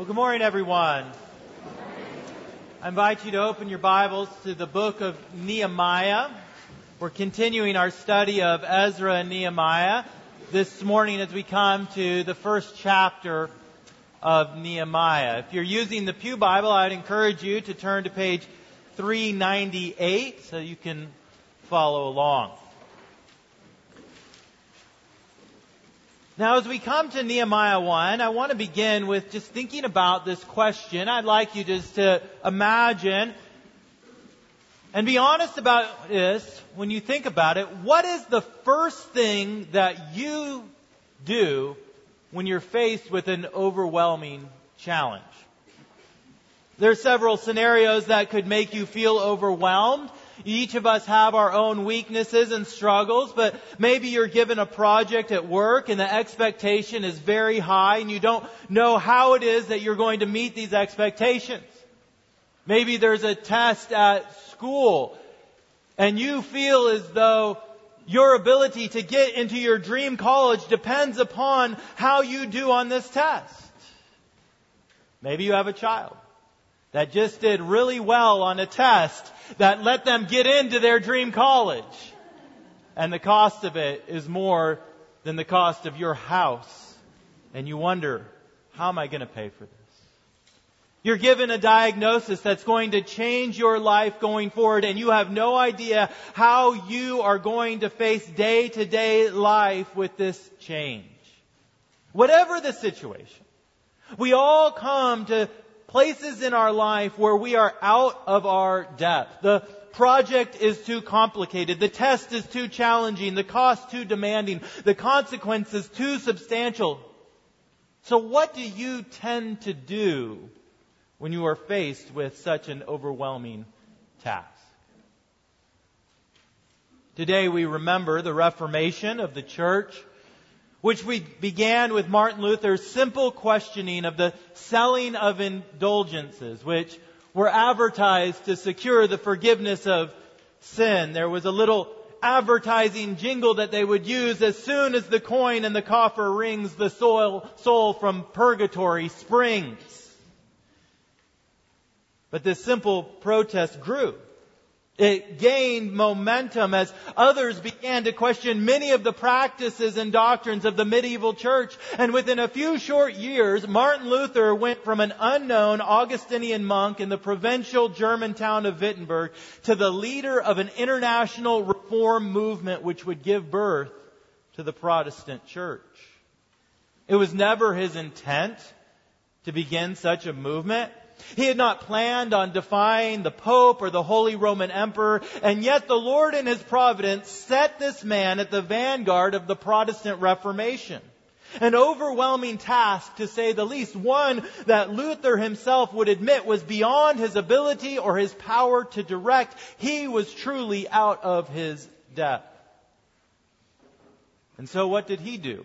Well, good morning, everyone. I invite you to open your Bibles to the book of Nehemiah. We're continuing our study of Ezra and Nehemiah this morning as we come to the first chapter of Nehemiah. If you're using the Pew Bible, I'd encourage you to turn to page 398 so you can follow along. Now, as we come to Nehemiah 1, I want to begin with just thinking about this question. I'd like you just to imagine and be honest about this when you think about it. What is the first thing that you do when you're faced with an overwhelming challenge? There are several scenarios that could make you feel overwhelmed. Each of us have our own weaknesses and struggles, but maybe you're given a project at work and the expectation is very high and you don't know how it is that you're going to meet these expectations. Maybe there's a test at school and you feel as though your ability to get into your dream college depends upon how you do on this test. Maybe you have a child that just did really well on a test that let them get into their dream college. And the cost of it is more than the cost of your house. And you wonder, how am I going to pay for this? You're given a diagnosis that's going to change your life going forward and you have no idea how you are going to face day to day life with this change. Whatever the situation, we all come to places in our life where we are out of our depth. The project is too complicated. The test is too challenging. The cost too demanding. The consequences too substantial. So what do you tend to do when you are faced with such an overwhelming task? Today we remember the Reformation of the church which we began with Martin Luther's simple questioning of the selling of indulgences, which were advertised to secure the forgiveness of sin. There was a little advertising jingle that they would use as soon as the coin in the coffer rings, the soul, soul from purgatory springs. But this simple protest grew. It gained momentum as others began to question many of the practices and doctrines of the medieval church. And within a few short years, Martin Luther went from an unknown Augustinian monk in the provincial German town of Wittenberg to the leader of an international reform movement which would give birth to the Protestant church. It was never his intent to begin such a movement. He had not planned on defying the Pope or the Holy Roman Emperor, and yet the Lord in His providence set this man at the vanguard of the Protestant Reformation. An overwhelming task, to say the least, one that Luther himself would admit was beyond his ability or his power to direct. He was truly out of his depth. And so what did he do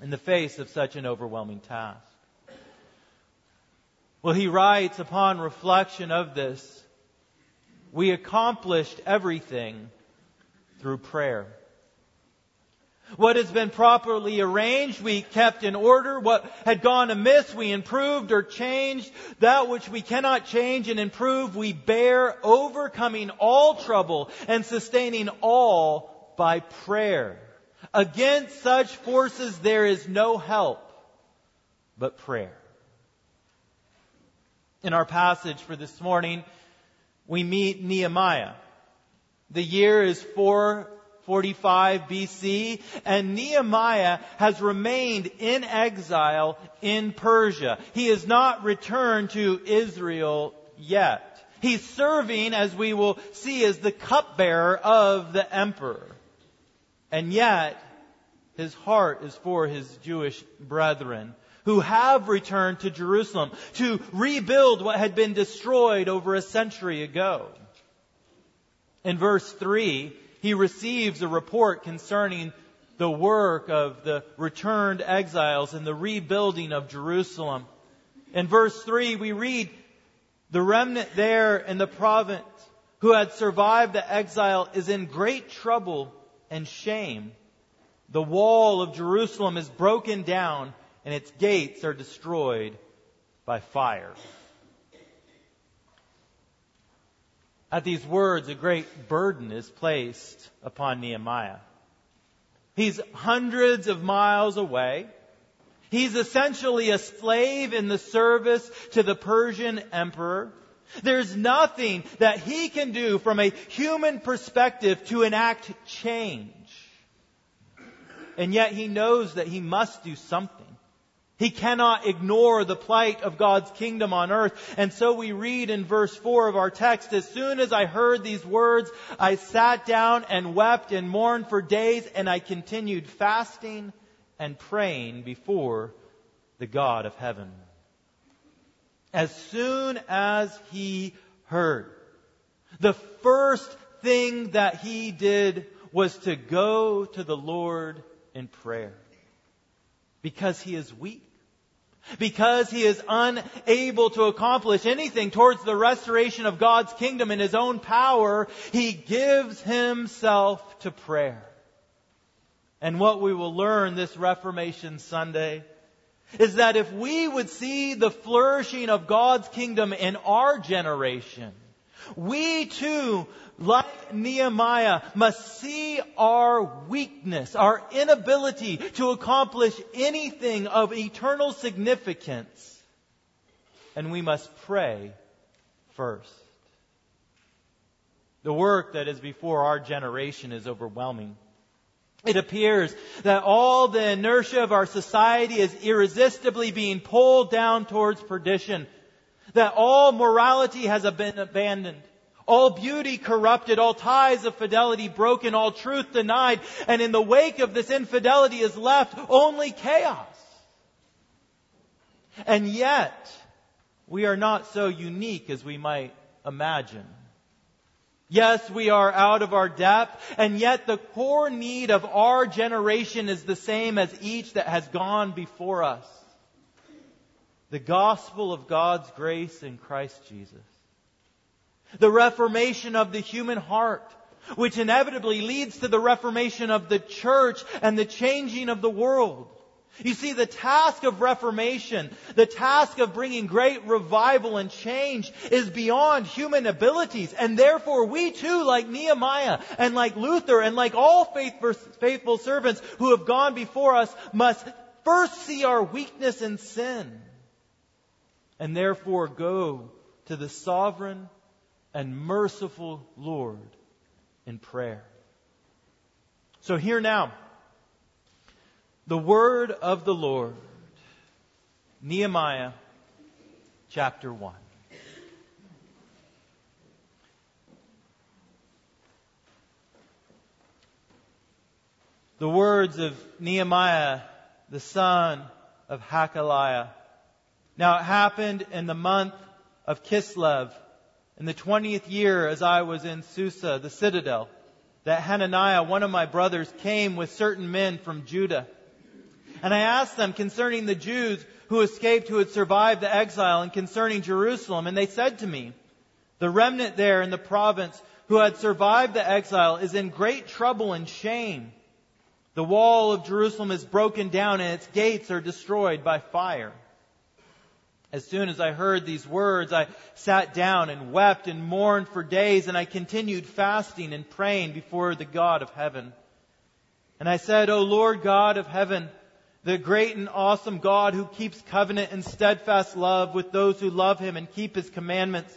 in the face of such an overwhelming task? Well, he writes upon reflection of this, we accomplished everything through prayer. What has been properly arranged, we kept in order. What had gone amiss, we improved or changed. That which we cannot change and improve, we bear, overcoming all trouble and sustaining all by prayer. Against such forces there is no help but prayer. In our passage for this morning, we meet Nehemiah. The year is 445 BC, and Nehemiah has remained in exile in Persia. He has not returned to Israel yet. He's serving, as we will see, as the cupbearer of the emperor. And yet, his heart is for his Jewish brethren who have returned to Jerusalem to rebuild what had been destroyed over a century ago. In verse 3, he receives a report concerning the work of the returned exiles and the rebuilding of Jerusalem. In verse 3, we read, the remnant there in the province who had survived the exile is in great trouble and shame. The wall of Jerusalem is broken down and its gates are destroyed by fire. At these words, a great burden is placed upon Nehemiah. He's hundreds of miles away. He's essentially a slave in the service to the Persian emperor. There's nothing that he can do from a human perspective to enact change. And yet he knows that he must do something. He cannot ignore the plight of God's kingdom on earth. And so we read in verse 4 of our text, as soon as I heard these words, I sat down and wept and mourned for days, and I continued fasting and praying before the God of heaven. As soon as he heard, the first thing that he did was to go to the Lord in prayer. Because he is weak because he is unable to accomplish anything towards the restoration of God's kingdom in his own power, he gives himself to prayer. And what we will learn this Reformation Sunday is that if we would see the flourishing of God's kingdom in our generation, we too like Nehemiah, must see our weakness, our inability to accomplish anything of eternal significance, and we must pray first. The work that is before our generation is overwhelming. It appears that all the inertia of our society is irresistibly being pulled down towards perdition. That all morality has been abandoned all beauty corrupted, all ties of fidelity broken, all truth denied, and in the wake of this infidelity is left only chaos. And yet, we are not so unique as we might imagine. Yes, we are out of our depth, and yet the core need of our generation is the same as each that has gone before us. The gospel of God's grace in Christ Jesus the reformation of the human heart, which inevitably leads to the reformation of the church and the changing of the world. You see, the task of reformation, the task of bringing great revival and change is beyond human abilities. And therefore we too, like Nehemiah and like Luther and like all faithful servants who have gone before us, must first see our weakness and sin. And therefore go to the sovereign and merciful Lord in prayer. So here now, the word of the Lord, Nehemiah chapter 1. The words of Nehemiah, the son of Hacaliah. Now it happened in the month of Kislev in the 20th year as I was in Susa, the citadel, that Hananiah, one of my brothers, came with certain men from Judah. And I asked them concerning the Jews who escaped, who had survived the exile, and concerning Jerusalem. And they said to me, the remnant there in the province who had survived the exile is in great trouble and shame. The wall of Jerusalem is broken down and its gates are destroyed by fire. As soon as I heard these words, I sat down and wept and mourned for days, and I continued fasting and praying before the God of heaven. And I said, O Lord God of heaven, the great and awesome God who keeps covenant and steadfast love with those who love him and keep his commandments,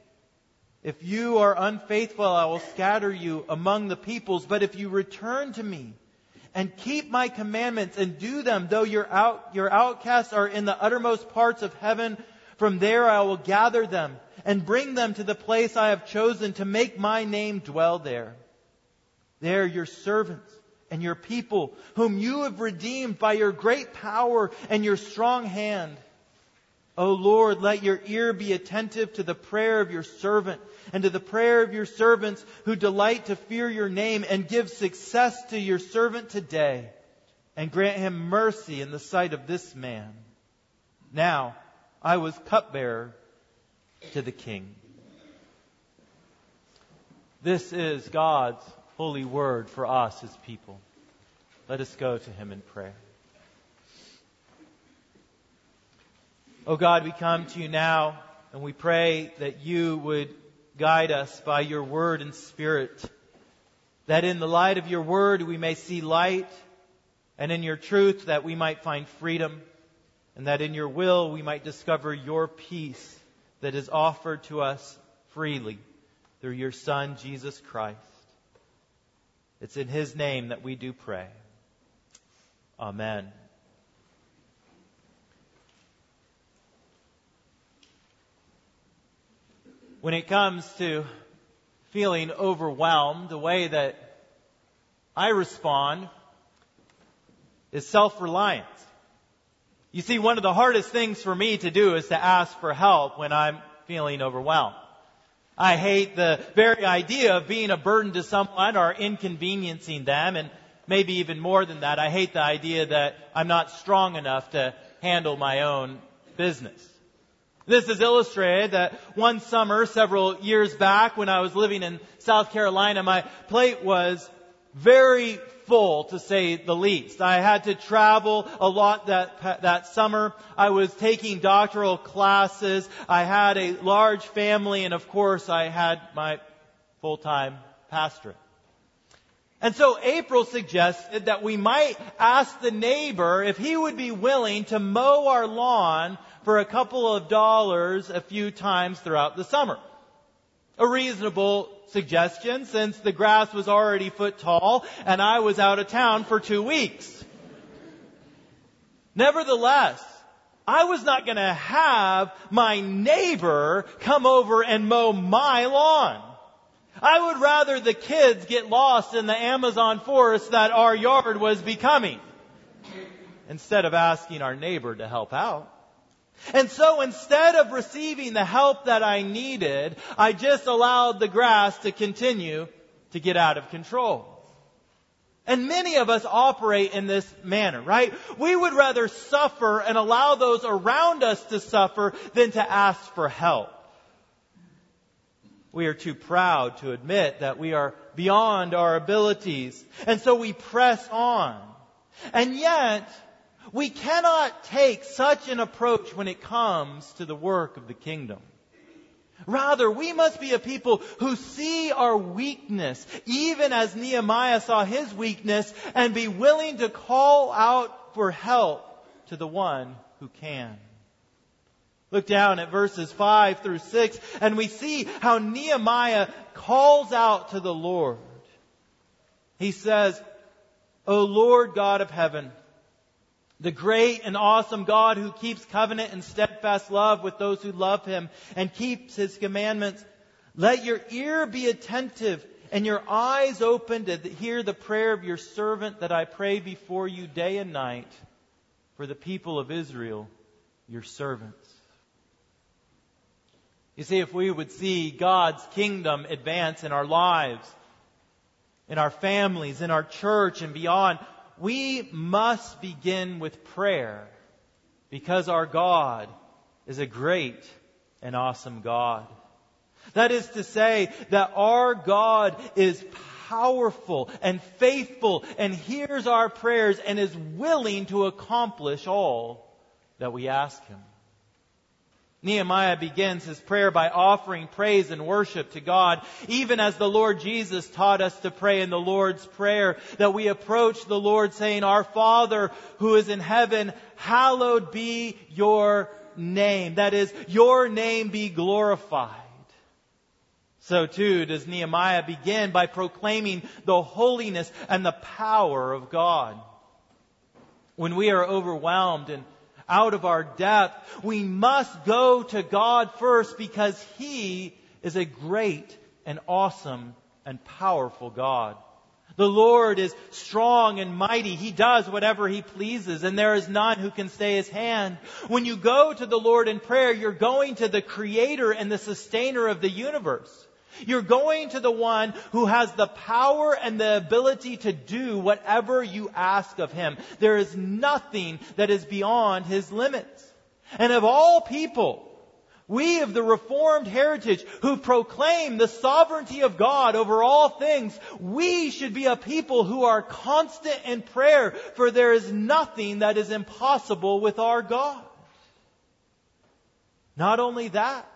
if you are unfaithful, I will scatter you among the peoples. But if you return to me and keep my commandments and do them, though your, out, your outcasts are in the uttermost parts of heaven, from there I will gather them and bring them to the place I have chosen to make my name dwell there. There your servants and your people, whom you have redeemed by your great power and your strong hand, O Lord, let your ear be attentive to the prayer of your servant and to the prayer of your servants who delight to fear your name and give success to your servant today and grant him mercy in the sight of this man. Now I was cupbearer to the king. This is God's holy word for us, his people. Let us go to him in prayer. Oh God, we come to you now and we pray that you would guide us by your word and spirit, that in the light of your word we may see light, and in your truth that we might find freedom, and that in your will we might discover your peace that is offered to us freely through your Son, Jesus Christ. It's in his name that we do pray. Amen. When it comes to feeling overwhelmed, the way that I respond is self-reliance. You see, one of the hardest things for me to do is to ask for help when I'm feeling overwhelmed. I hate the very idea of being a burden to someone or inconveniencing them and maybe even more than that, I hate the idea that I'm not strong enough to handle my own business. This is illustrated that one summer, several years back, when I was living in South Carolina, my plate was very full, to say the least. I had to travel a lot that, that summer. I was taking doctoral classes. I had a large family, and of course, I had my full-time pastorate. And so April suggested that we might ask the neighbor if he would be willing to mow our lawn for a couple of dollars a few times throughout the summer. A reasonable suggestion since the grass was already foot tall and I was out of town for two weeks. Nevertheless, I was not going to have my neighbor come over and mow my lawn. I would rather the kids get lost in the Amazon forest that our yard was becoming instead of asking our neighbor to help out. And so instead of receiving the help that I needed, I just allowed the grass to continue to get out of control. And many of us operate in this manner, right? We would rather suffer and allow those around us to suffer than to ask for help. We are too proud to admit that we are beyond our abilities. And so we press on. And yet, we cannot take such an approach when it comes to the work of the kingdom. Rather, we must be a people who see our weakness, even as Nehemiah saw his weakness, and be willing to call out for help to the one who can. Look down at verses 5 through 6, and we see how Nehemiah calls out to the Lord. He says, O Lord God of heaven, the great and awesome God who keeps covenant and steadfast love with those who love him and keeps his commandments. Let your ear be attentive and your eyes open to hear the prayer of your servant that I pray before you day and night for the people of Israel, your servants. You see, if we would see God's kingdom advance in our lives, in our families, in our church, and beyond, we must begin with prayer because our God is a great and awesome God. That is to say that our God is powerful and faithful and hears our prayers and is willing to accomplish all that we ask Him. Nehemiah begins his prayer by offering praise and worship to God, even as the Lord Jesus taught us to pray in the Lord's Prayer, that we approach the Lord saying, Our Father who is in heaven, hallowed be your name. That is, your name be glorified. So too does Nehemiah begin by proclaiming the holiness and the power of God. When we are overwhelmed and out of our depth, we must go to God first because He is a great and awesome and powerful God. The Lord is strong and mighty. He does whatever He pleases, and there is none who can stay His hand. When you go to the Lord in prayer, you're going to the Creator and the Sustainer of the universe. You're going to the one who has the power and the ability to do whatever you ask of him. There is nothing that is beyond his limits. And of all people, we of the Reformed heritage who proclaim the sovereignty of God over all things, we should be a people who are constant in prayer, for there is nothing that is impossible with our God. Not only that,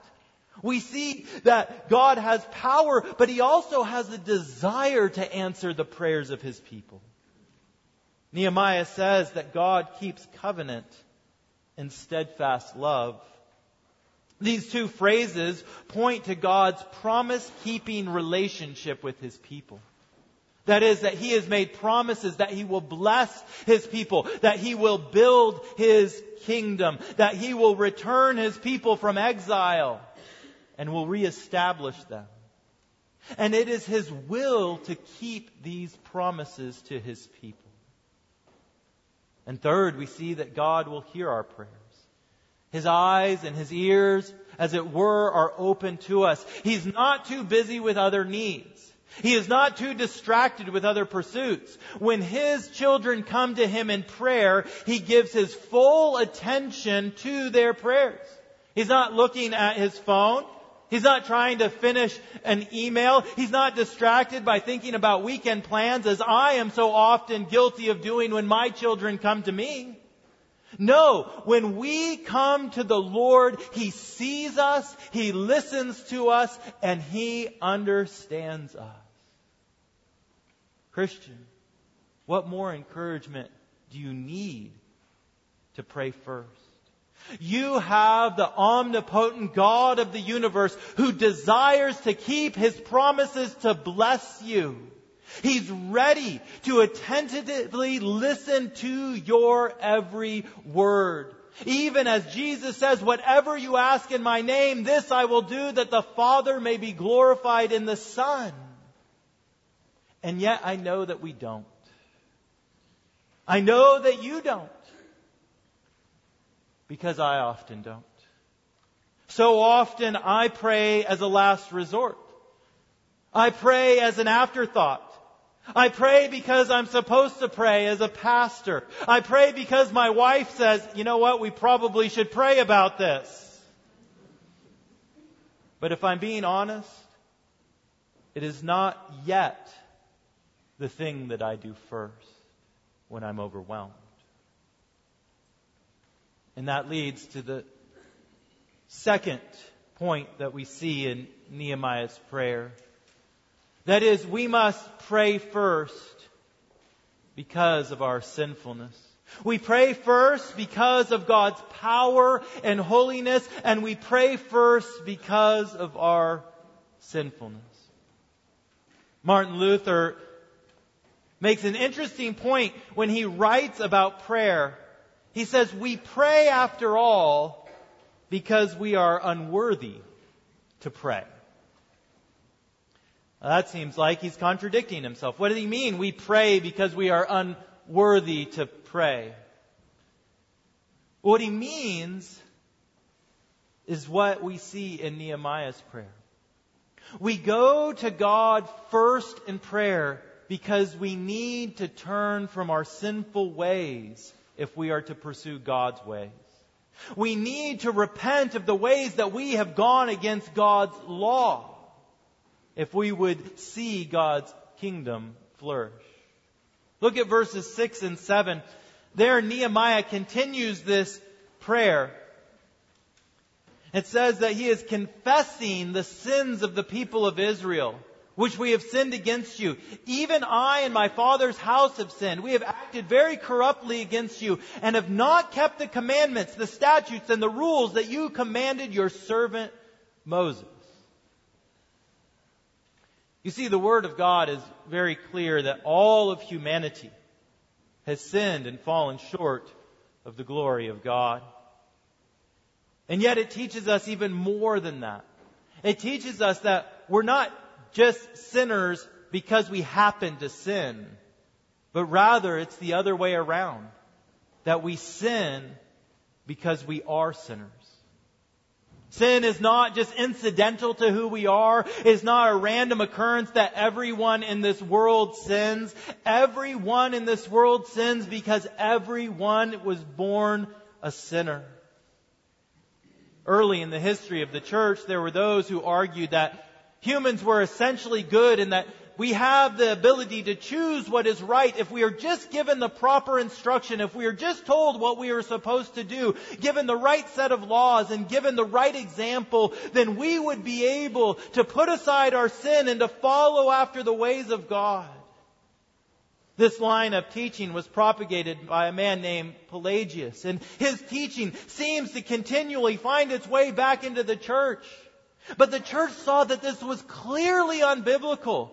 we see that God has power, but He also has a desire to answer the prayers of His people. Nehemiah says that God keeps covenant and steadfast love. These two phrases point to God's promise keeping relationship with His people. That is, that He has made promises that He will bless His people, that He will build His kingdom, that He will return His people from exile, and will reestablish them. And it is His will to keep these promises to His people. And third, we see that God will hear our prayers. His eyes and His ears, as it were, are open to us. He's not too busy with other needs. He is not too distracted with other pursuits. When His children come to Him in prayer, He gives His full attention to their prayers. He's not looking at His phone. He's not trying to finish an email. He's not distracted by thinking about weekend plans as I am so often guilty of doing when my children come to me. No, when we come to the Lord, He sees us, He listens to us, and He understands us. Christian, what more encouragement do you need to pray first? You have the omnipotent God of the universe who desires to keep his promises to bless you. He's ready to attentively listen to your every word. Even as Jesus says, whatever you ask in my name, this I will do that the Father may be glorified in the Son. And yet I know that we don't. I know that you don't because I often don't. So often I pray as a last resort. I pray as an afterthought. I pray because I'm supposed to pray as a pastor. I pray because my wife says, you know what, we probably should pray about this. But if I'm being honest, it is not yet the thing that I do first when I'm overwhelmed. And that leads to the second point that we see in Nehemiah's prayer. That is, we must pray first because of our sinfulness. We pray first because of God's power and holiness, and we pray first because of our sinfulness. Martin Luther makes an interesting point when he writes about prayer he says, We pray after all because we are unworthy to pray. That seems like he's contradicting himself. What does he mean? We pray because we are unworthy to pray. What he means is what we see in Nehemiah's prayer. We go to God first in prayer because we need to turn from our sinful ways if we are to pursue God's ways. We need to repent of the ways that we have gone against God's law if we would see God's kingdom flourish. Look at verses 6 and 7. There, Nehemiah continues this prayer. It says that he is confessing the sins of the people of Israel which we have sinned against you. Even I and my father's house have sinned. We have acted very corruptly against you and have not kept the commandments, the statutes, and the rules that you commanded your servant Moses. You see, the Word of God is very clear that all of humanity has sinned and fallen short of the glory of God. And yet it teaches us even more than that. It teaches us that we're not just sinners because we happen to sin, but rather it's the other way around. That we sin because we are sinners. Sin is not just incidental to who we are. It's not a random occurrence that everyone in this world sins. Everyone in this world sins because everyone was born a sinner. Early in the history of the church, there were those who argued that humans were essentially good and that we have the ability to choose what is right if we are just given the proper instruction, if we are just told what we are supposed to do, given the right set of laws and given the right example, then we would be able to put aside our sin and to follow after the ways of God. This line of teaching was propagated by a man named Pelagius, and his teaching seems to continually find its way back into the church. But the church saw that this was clearly unbiblical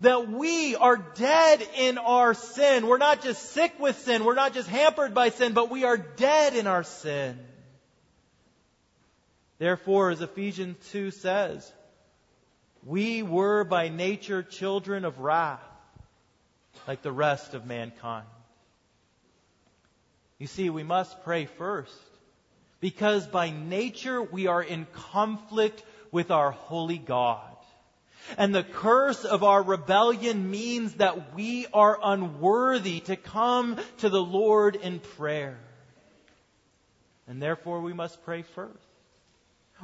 that we are dead in our sin. We're not just sick with sin. We're not just hampered by sin, but we are dead in our sin. Therefore, as Ephesians 2 says, we were by nature children of wrath, like the rest of mankind. You see, we must pray first, because by nature we are in conflict with our holy God. And the curse of our rebellion means that we are unworthy to come to the Lord in prayer. And therefore we must pray first.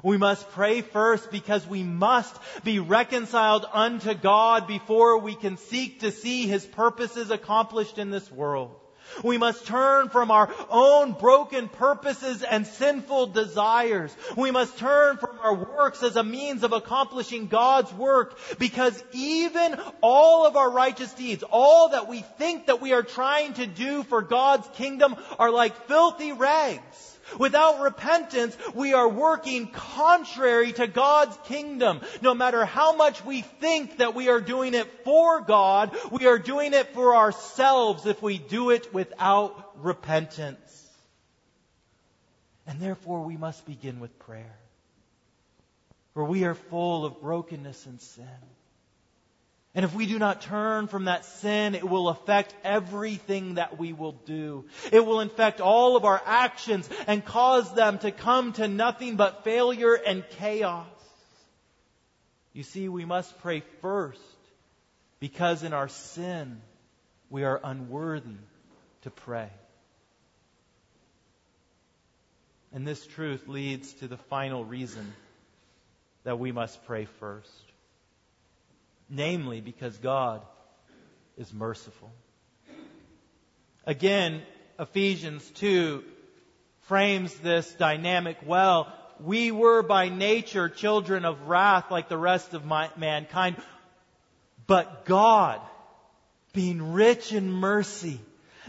We must pray first because we must be reconciled unto God before we can seek to see His purposes accomplished in this world. We must turn from our own broken purposes and sinful desires. We must turn from our works as a means of accomplishing God's work because even all of our righteous deeds, all that we think that we are trying to do for God's kingdom are like filthy rags. Without repentance, we are working contrary to God's kingdom. No matter how much we think that we are doing it for God, we are doing it for ourselves if we do it without repentance. And therefore, we must begin with prayer. For we are full of brokenness and sin. And if we do not turn from that sin, it will affect everything that we will do. It will infect all of our actions and cause them to come to nothing but failure and chaos. You see, we must pray first because in our sin, we are unworthy to pray. And this truth leads to the final reason that we must pray first namely because God is merciful. Again, Ephesians 2 frames this dynamic well. We were by nature children of wrath like the rest of my, mankind, but God, being rich in mercy,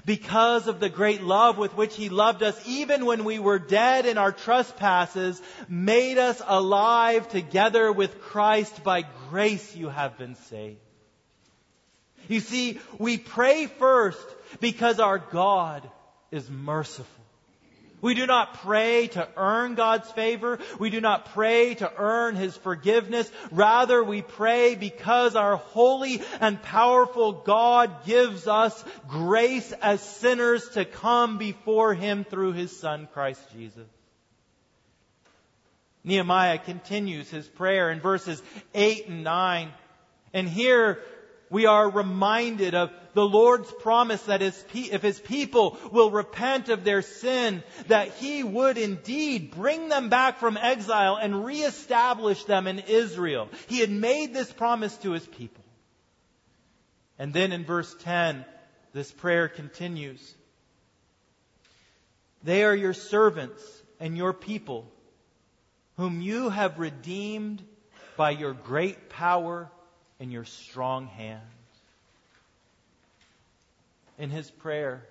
because of the great love with which He loved us, even when we were dead in our trespasses, made us alive together with Christ. By grace you have been saved. You see, we pray first because our God is merciful. We do not pray to earn God's favor. We do not pray to earn His forgiveness. Rather, we pray because our holy and powerful God gives us grace as sinners to come before Him through His Son, Christ Jesus. Nehemiah continues his prayer in verses 8 and 9. And here we are reminded of the Lord's promise that if his people will repent of their sin, that he would indeed bring them back from exile and reestablish them in Israel. He had made this promise to his people. And then in verse 10, this prayer continues. They are your servants and your people, whom you have redeemed by your great power and your strong hand in his prayer,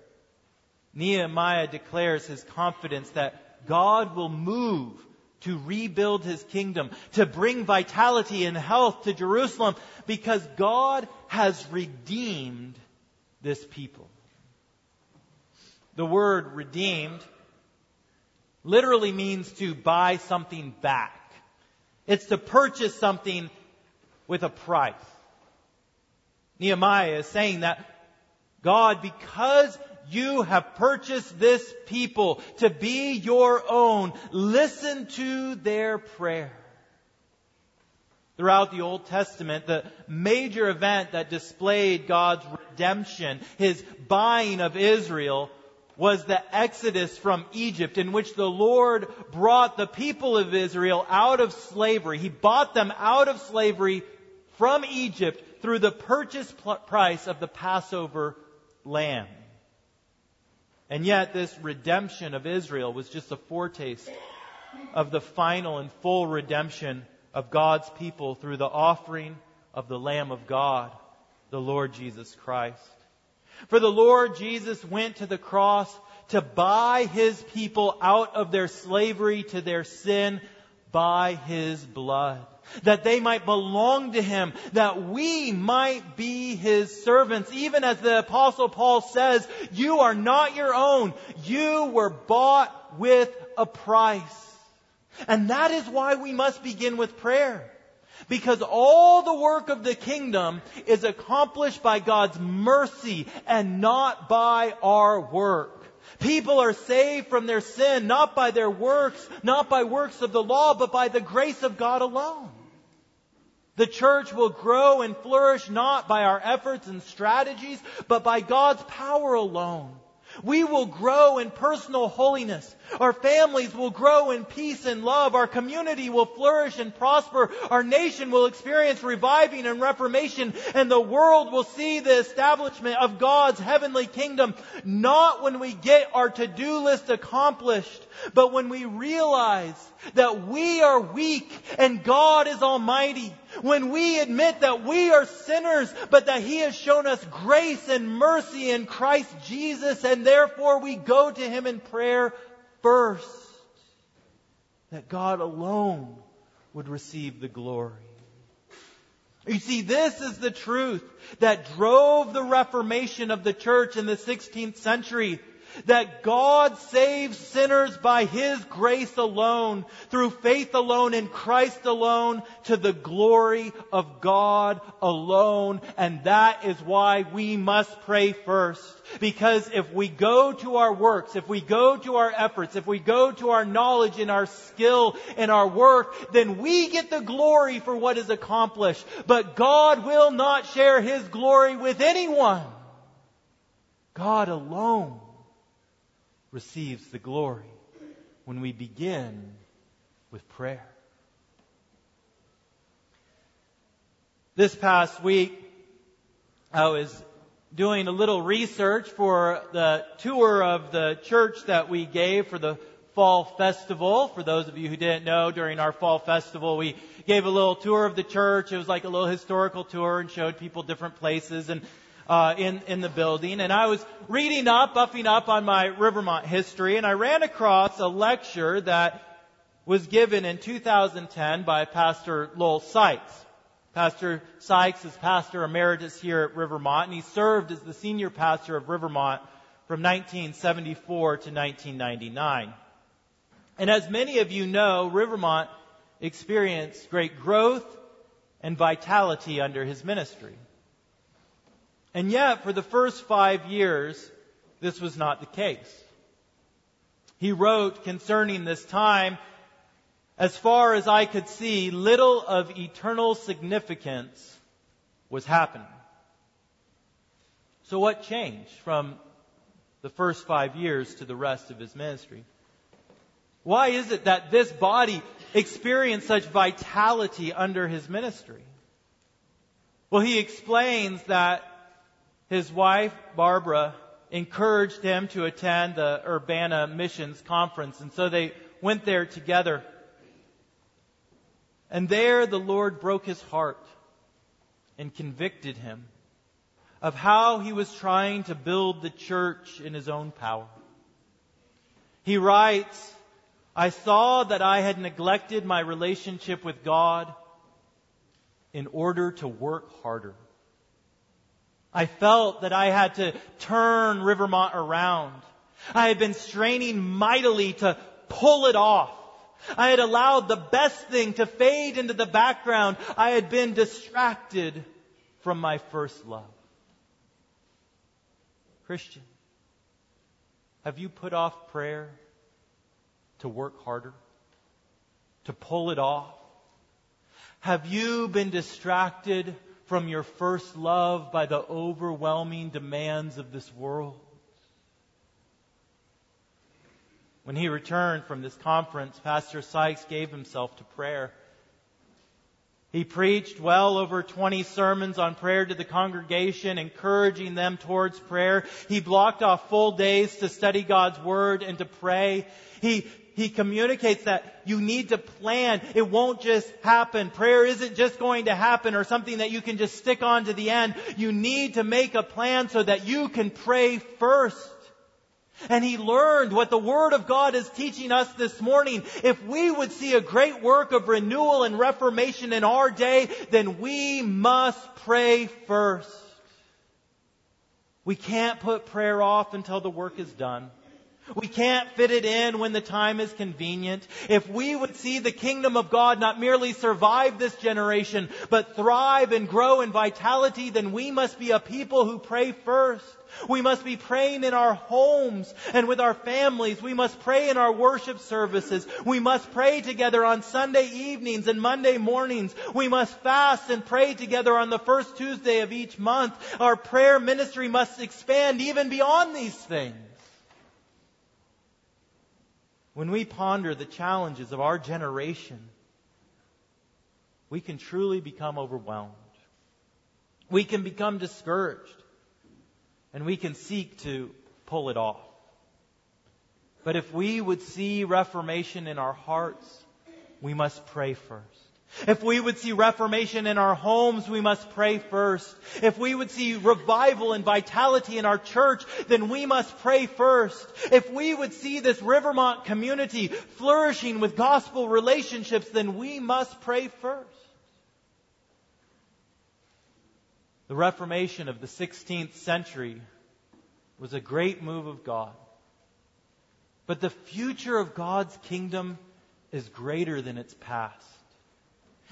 Nehemiah declares his confidence that God will move to rebuild his kingdom, to bring vitality and health to Jerusalem, because God has redeemed this people. The word redeemed literally means to buy something back. It's to purchase something with a price. Nehemiah is saying that God, because you have purchased this people to be your own, listen to their prayer. Throughout the Old Testament, the major event that displayed God's redemption, His buying of Israel, was the exodus from Egypt in which the Lord brought the people of Israel out of slavery. He bought them out of slavery from Egypt through the purchase price of the Passover lamb. And yet this redemption of Israel was just a foretaste of the final and full redemption of God's people through the offering of the Lamb of God, the Lord Jesus Christ. For the Lord Jesus went to the cross to buy his people out of their slavery to their sin by his blood. That they might belong to him, that we might be his servants. Even as the apostle Paul says, you are not your own. You were bought with a price. And that is why we must begin with prayer. Because all the work of the kingdom is accomplished by God's mercy and not by our work. People are saved from their sin not by their works, not by works of the law, but by the grace of God alone. The church will grow and flourish not by our efforts and strategies, but by God's power alone. We will grow in personal holiness. Our families will grow in peace and love. Our community will flourish and prosper. Our nation will experience reviving and reformation. And the world will see the establishment of God's heavenly kingdom. Not when we get our to-do list accomplished, but when we realize that we are weak and God is almighty. When we admit that we are sinners, but that He has shown us grace and mercy in Christ Jesus, and therefore we go to Him in prayer first. That God alone would receive the glory. You see, this is the truth that drove the Reformation of the church in the 16th century that God saves sinners by His grace alone, through faith alone, in Christ alone, to the glory of God alone. And that is why we must pray first. Because if we go to our works, if we go to our efforts, if we go to our knowledge and our skill and our work, then we get the glory for what is accomplished. But God will not share His glory with anyone. God alone receives the glory when we begin with prayer. This past week, I was doing a little research for the tour of the church that we gave for the fall festival. For those of you who didn't know, during our fall festival, we gave a little tour of the church. It was like a little historical tour and showed people different places. And uh, in in the building, and I was reading up, buffing up on my Rivermont history, and I ran across a lecture that was given in 2010 by Pastor Lowell Sykes. Pastor Sykes is pastor emeritus here at Rivermont, and he served as the senior pastor of Rivermont from 1974 to 1999. And as many of you know, Rivermont experienced great growth and vitality under his ministry. And yet, for the first five years, this was not the case. He wrote concerning this time, as far as I could see, little of eternal significance was happening. So what changed from the first five years to the rest of his ministry? Why is it that this body experienced such vitality under his ministry? Well, he explains that his wife, Barbara, encouraged him to attend the Urbana Missions Conference, and so they went there together. And there the Lord broke his heart and convicted him of how he was trying to build the church in his own power. He writes, I saw that I had neglected my relationship with God in order to work harder. I felt that I had to turn Rivermont around. I had been straining mightily to pull it off. I had allowed the best thing to fade into the background. I had been distracted from my first love. Christian, have you put off prayer to work harder? To pull it off? Have you been distracted from your first love by the overwhelming demands of this world? When he returned from this conference, Pastor Sykes gave himself to prayer. He preached well over 20 sermons on prayer to the congregation, encouraging them towards prayer. He blocked off full days to study God's Word and to pray. He, he communicates that you need to plan. It won't just happen. Prayer isn't just going to happen or something that you can just stick on to the end. You need to make a plan so that you can pray first. And he learned what the Word of God is teaching us this morning. If we would see a great work of renewal and reformation in our day, then we must pray first. We can't put prayer off until the work is done. We can't fit it in when the time is convenient. If we would see the kingdom of God not merely survive this generation, but thrive and grow in vitality, then we must be a people who pray first. We must be praying in our homes and with our families. We must pray in our worship services. We must pray together on Sunday evenings and Monday mornings. We must fast and pray together on the first Tuesday of each month. Our prayer ministry must expand even beyond these things. When we ponder the challenges of our generation, we can truly become overwhelmed. We can become discouraged. And we can seek to pull it off. But if we would see reformation in our hearts, we must pray first. If we would see reformation in our homes, we must pray first. If we would see revival and vitality in our church, then we must pray first. If we would see this Rivermont community flourishing with gospel relationships, then we must pray first. The Reformation of the 16th century was a great move of God. But the future of God's kingdom is greater than its past.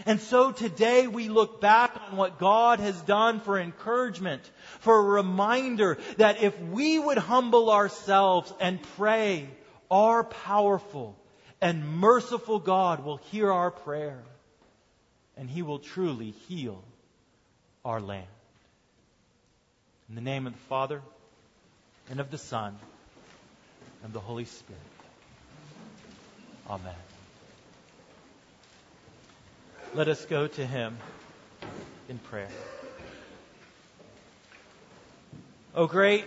And so today we look back on what God has done for encouragement, for a reminder that if we would humble ourselves and pray, our powerful and merciful God will hear our prayer and He will truly heal our land. In the name of the Father, and of the Son, and of the Holy Spirit. Amen. Let us go to him in prayer. O great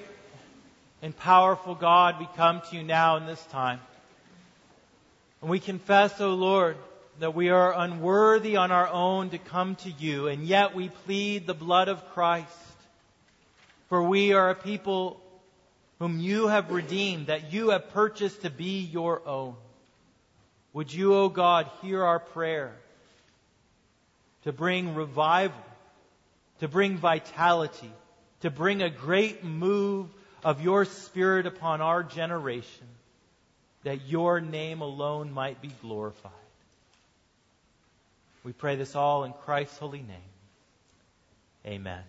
and powerful God, we come to you now in this time. And we confess, O Lord, that we are unworthy on our own to come to you, and yet we plead the blood of Christ. For we are a people whom you have redeemed, that you have purchased to be your own. Would you, O God, hear our prayer? To bring revival, to bring vitality, to bring a great move of your Spirit upon our generation, that your name alone might be glorified. We pray this all in Christ's holy name. Amen.